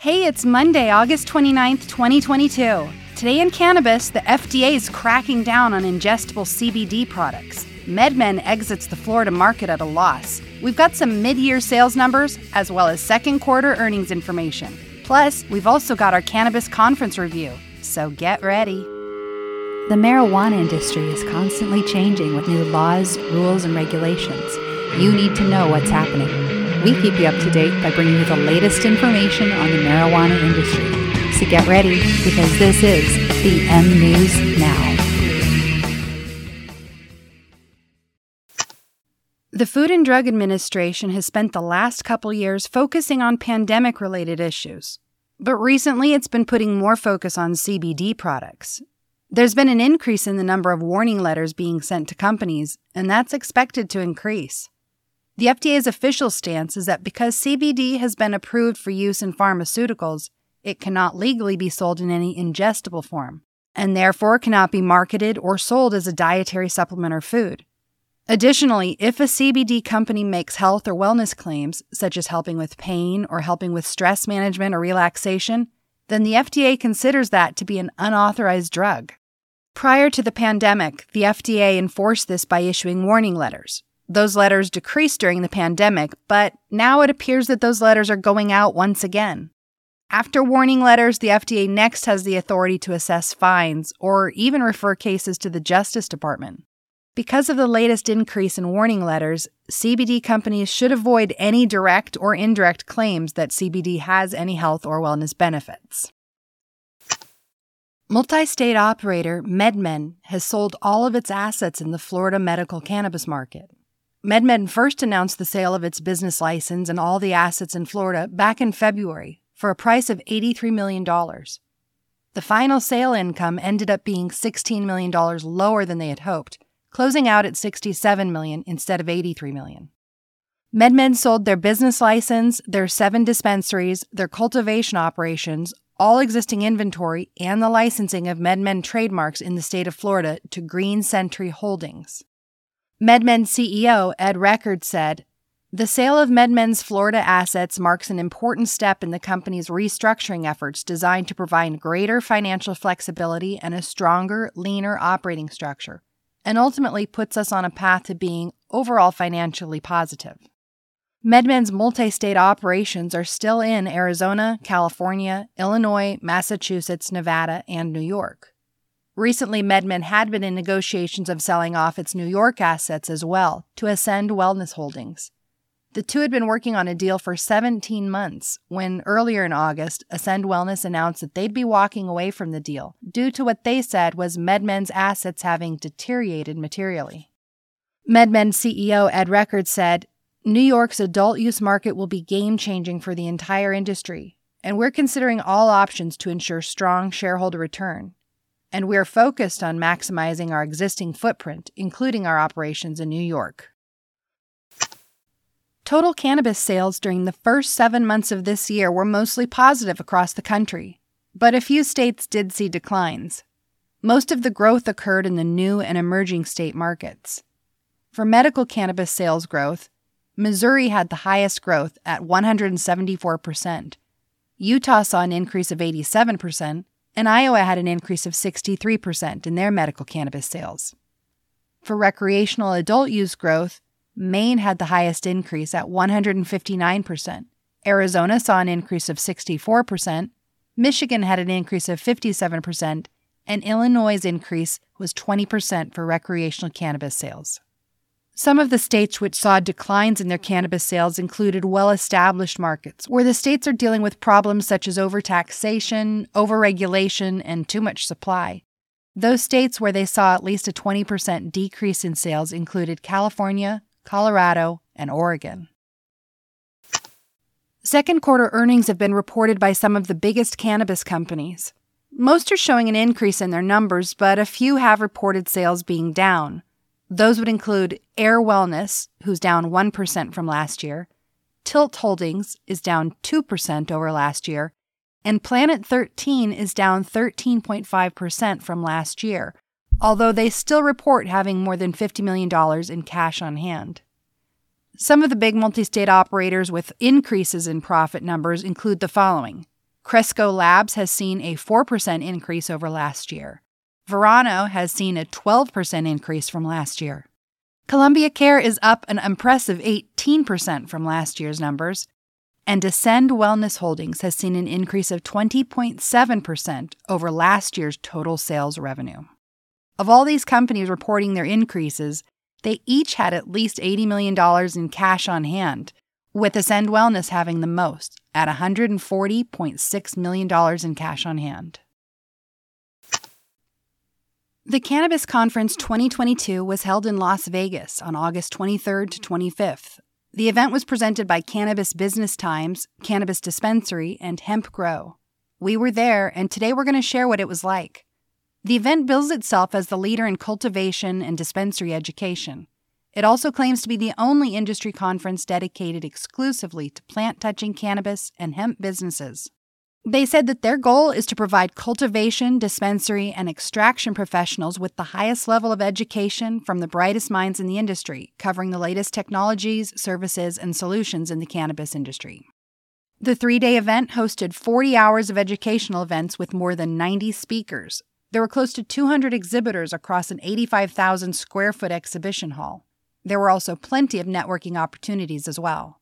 Hey, it's Monday, August 29th, 2022. Today in cannabis, the FDA is cracking down on ingestible CBD products. MedMen exits the Florida market at a loss. We've got some mid year sales numbers as well as second quarter earnings information. Plus, we've also got our cannabis conference review. So get ready. The marijuana industry is constantly changing with new laws, rules, and regulations. You need to know what's happening. We keep you up to date by bringing you the latest information on the marijuana industry. So get ready because this is the M News Now. The Food and Drug Administration has spent the last couple years focusing on pandemic related issues. But recently, it's been putting more focus on CBD products. There's been an increase in the number of warning letters being sent to companies, and that's expected to increase. The FDA's official stance is that because CBD has been approved for use in pharmaceuticals, it cannot legally be sold in any ingestible form, and therefore cannot be marketed or sold as a dietary supplement or food. Additionally, if a CBD company makes health or wellness claims, such as helping with pain or helping with stress management or relaxation, then the FDA considers that to be an unauthorized drug. Prior to the pandemic, the FDA enforced this by issuing warning letters, those letters decreased during the pandemic, but now it appears that those letters are going out once again. After warning letters, the FDA next has the authority to assess fines or even refer cases to the Justice Department. Because of the latest increase in warning letters, CBD companies should avoid any direct or indirect claims that CBD has any health or wellness benefits. Multi state operator MedMen has sold all of its assets in the Florida medical cannabis market. MedMen first announced the sale of its business license and all the assets in Florida back in February for a price of $83 million. The final sale income ended up being $16 million lower than they had hoped, closing out at 67 million instead of $83 million. MedMen sold their business license, their seven dispensaries, their cultivation operations, all existing inventory, and the licensing of MedMen trademarks in the state of Florida to Green Sentry Holdings. MedMen CEO Ed Record said, The sale of MedMen's Florida assets marks an important step in the company's restructuring efforts designed to provide greater financial flexibility and a stronger, leaner operating structure, and ultimately puts us on a path to being overall financially positive. MedMen's multi state operations are still in Arizona, California, Illinois, Massachusetts, Nevada, and New York. Recently, MedMen had been in negotiations of selling off its New York assets as well to Ascend Wellness Holdings. The two had been working on a deal for 17 months when, earlier in August, Ascend Wellness announced that they'd be walking away from the deal due to what they said was MedMen's assets having deteriorated materially. MedMen CEO Ed Record said, New York's adult use market will be game changing for the entire industry, and we're considering all options to ensure strong shareholder return and we are focused on maximizing our existing footprint, including our operations in New York. Total cannabis sales during the first seven months of this year were mostly positive across the country, but a few states did see declines. Most of the growth occurred in the new and emerging state markets. For medical cannabis sales growth, Missouri had the highest growth at 174%. Utah saw an increase of 87%, and Iowa had an increase of 63% in their medical cannabis sales. For recreational adult use growth, Maine had the highest increase at 159%. Arizona saw an increase of 64%. Michigan had an increase of 57%, and Illinois' increase was 20% for recreational cannabis sales. Some of the states which saw declines in their cannabis sales included well established markets, where the states are dealing with problems such as overtaxation, overregulation, and too much supply. Those states where they saw at least a 20% decrease in sales included California, Colorado, and Oregon. Second quarter earnings have been reported by some of the biggest cannabis companies. Most are showing an increase in their numbers, but a few have reported sales being down. Those would include Ayr Wellness, who's down 1% from last year, Tilt Holdings is down 2% over last year, and Planet 13 is down 13.5% from last year, although they still report having more than $50 million in cash on hand. Some of the big multi state operators with increases in profit numbers include the following Cresco Labs has seen a 4% increase over last year. Verano has seen a 12% increase from last year. Columbia Care is up an impressive 18% from last year's numbers. And Ascend Wellness Holdings has seen an increase of 20.7% over last year's total sales revenue. Of all these companies reporting their increases, they each had at least $80 million in cash on hand, with Ascend Wellness having the most at $140.6 million in cash on hand. The Cannabis Conference 2022 was held in Las Vegas on August 23rd to 25th. The event was presented by Cannabis Business Times, Cannabis Dispensary, and Hemp Grow. We were there, and today we're going to share what it was like. The event bills itself as the leader in cultivation and dispensary education. It also claims to be the only industry conference dedicated exclusively to plant touching cannabis and hemp businesses. They said that their goal is to provide cultivation, dispensary, and extraction professionals with the highest level of education from the brightest minds in the industry, covering the latest technologies, services, and solutions in the cannabis industry. The three day event hosted 40 hours of educational events with more than 90 speakers. There were close to 200 exhibitors across an 85,000 square foot exhibition hall. There were also plenty of networking opportunities as well.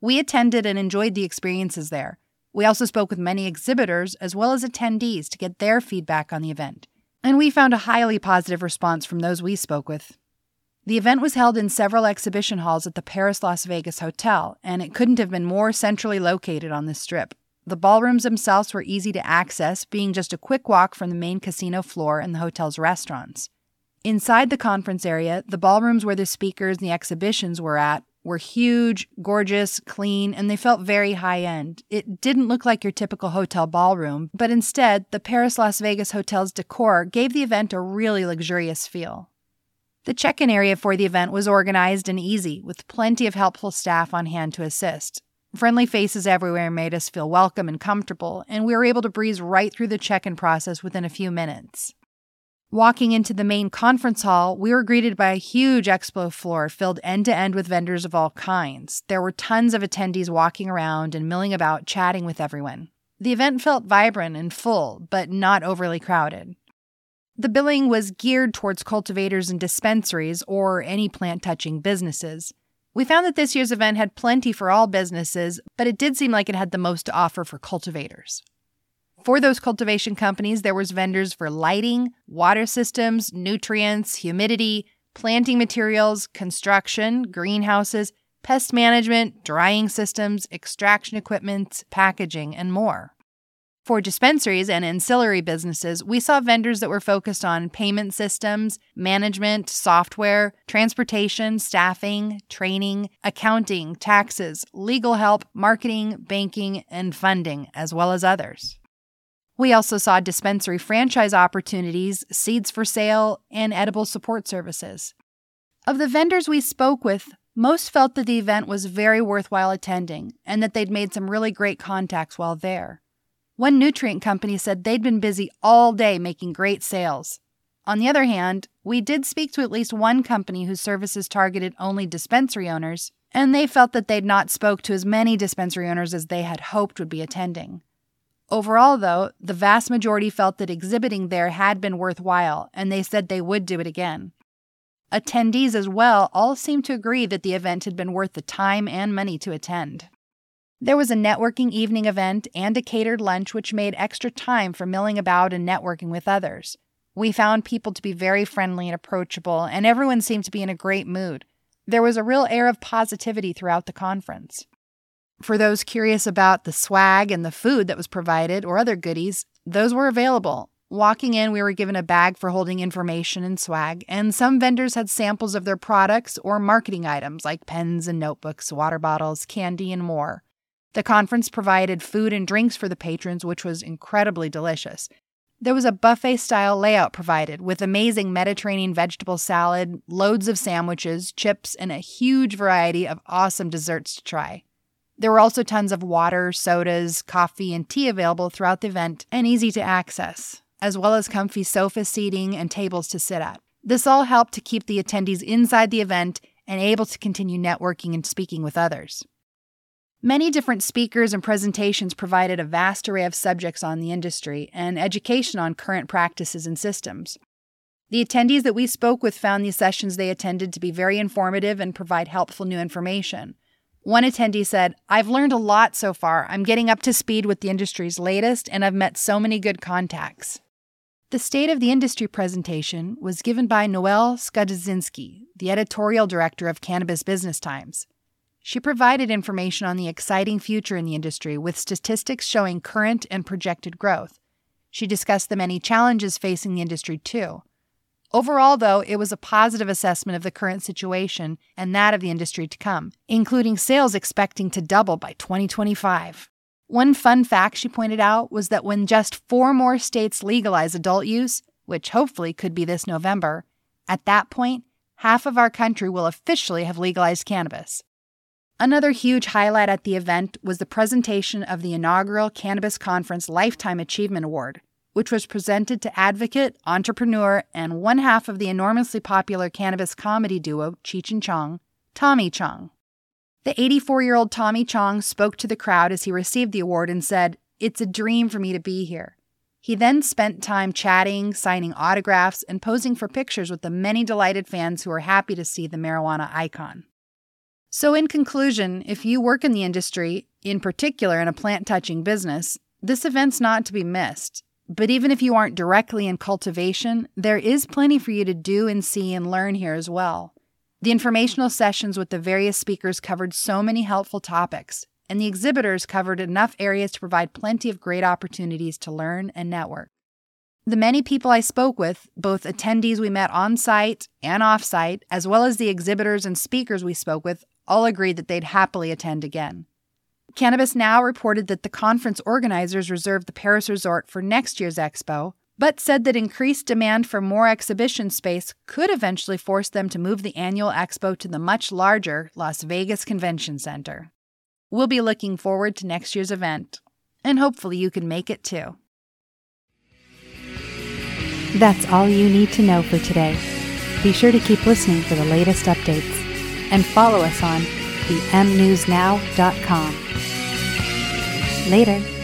We attended and enjoyed the experiences there. We also spoke with many exhibitors as well as attendees to get their feedback on the event, and we found a highly positive response from those we spoke with. The event was held in several exhibition halls at the Paris Las Vegas Hotel, and it couldn't have been more centrally located on this strip. The ballrooms themselves were easy to access, being just a quick walk from the main casino floor and the hotel's restaurants. Inside the conference area, the ballrooms where the speakers and the exhibitions were at were huge, gorgeous, clean, and they felt very high end. It didn't look like your typical hotel ballroom, but instead, the Paris Las Vegas Hotel's decor gave the event a really luxurious feel. The check in area for the event was organized and easy, with plenty of helpful staff on hand to assist. Friendly faces everywhere made us feel welcome and comfortable, and we were able to breeze right through the check in process within a few minutes. Walking into the main conference hall, we were greeted by a huge expo floor filled end to end with vendors of all kinds. There were tons of attendees walking around and milling about, chatting with everyone. The event felt vibrant and full, but not overly crowded. The billing was geared towards cultivators and dispensaries or any plant touching businesses. We found that this year's event had plenty for all businesses, but it did seem like it had the most to offer for cultivators. For those cultivation companies, there was vendors for lighting, water systems, nutrients, humidity, planting materials, construction, greenhouses, pest management, drying systems, extraction equipment, packaging, and more. For dispensaries and ancillary businesses, we saw vendors that were focused on payment systems, management, software, transportation, staffing, training, accounting, taxes, legal help, marketing, banking, and funding, as well as others. We also saw dispensary franchise opportunities, seeds for sale, and edible support services. Of the vendors we spoke with, most felt that the event was very worthwhile attending and that they'd made some really great contacts while there. One nutrient company said they'd been busy all day making great sales. On the other hand, we did speak to at least one company whose services targeted only dispensary owners, and they felt that they'd not spoke to as many dispensary owners as they had hoped would be attending. Overall, though, the vast majority felt that exhibiting there had been worthwhile, and they said they would do it again. Attendees as well all seemed to agree that the event had been worth the time and money to attend. There was a networking evening event and a catered lunch, which made extra time for milling about and networking with others. We found people to be very friendly and approachable, and everyone seemed to be in a great mood. There was a real air of positivity throughout the conference. For those curious about the swag and the food that was provided or other goodies, those were available. Walking in, we were given a bag for holding information and swag, and some vendors had samples of their products or marketing items like pens and notebooks, water bottles, candy, and more. The conference provided food and drinks for the patrons, which was incredibly delicious. There was a buffet style layout provided with amazing Mediterranean vegetable salad, loads of sandwiches, chips, and a huge variety of awesome desserts to try. There were also tons of water, sodas, coffee, and tea available throughout the event and easy to access, as well as comfy sofa seating and tables to sit at. This all helped to keep the attendees inside the event and able to continue networking and speaking with others. Many different speakers and presentations provided a vast array of subjects on the industry and education on current practices and systems. The attendees that we spoke with found the sessions they attended to be very informative and provide helpful new information. One attendee said, I've learned a lot so far. I'm getting up to speed with the industry's latest, and I've met so many good contacts. The State of the Industry presentation was given by Noelle Skudzinski, the editorial director of Cannabis Business Times. She provided information on the exciting future in the industry with statistics showing current and projected growth. She discussed the many challenges facing the industry, too. Overall, though, it was a positive assessment of the current situation and that of the industry to come, including sales expecting to double by 2025. One fun fact she pointed out was that when just four more states legalize adult use, which hopefully could be this November, at that point, half of our country will officially have legalized cannabis. Another huge highlight at the event was the presentation of the inaugural Cannabis Conference Lifetime Achievement Award, which was presented to advocate, entrepreneur, and one half of the enormously popular cannabis comedy duo Cheech and Chong, Tommy Chong. The 84 year old Tommy Chong spoke to the crowd as he received the award and said, It's a dream for me to be here. He then spent time chatting, signing autographs, and posing for pictures with the many delighted fans who were happy to see the marijuana icon. So, in conclusion, if you work in the industry, in particular in a plant touching business, this event's not to be missed. But even if you aren't directly in cultivation, there is plenty for you to do and see and learn here as well. The informational sessions with the various speakers covered so many helpful topics, and the exhibitors covered enough areas to provide plenty of great opportunities to learn and network. The many people I spoke with, both attendees we met on site and off site, as well as the exhibitors and speakers we spoke with, all agreed that they'd happily attend again. Cannabis Now reported that the conference organizers reserved the Paris resort for next year's expo, but said that increased demand for more exhibition space could eventually force them to move the annual expo to the much larger Las Vegas Convention Center. We'll be looking forward to next year's event, and hopefully you can make it too. That's all you need to know for today. Be sure to keep listening for the latest updates and follow us on themnewsnow.com. Later.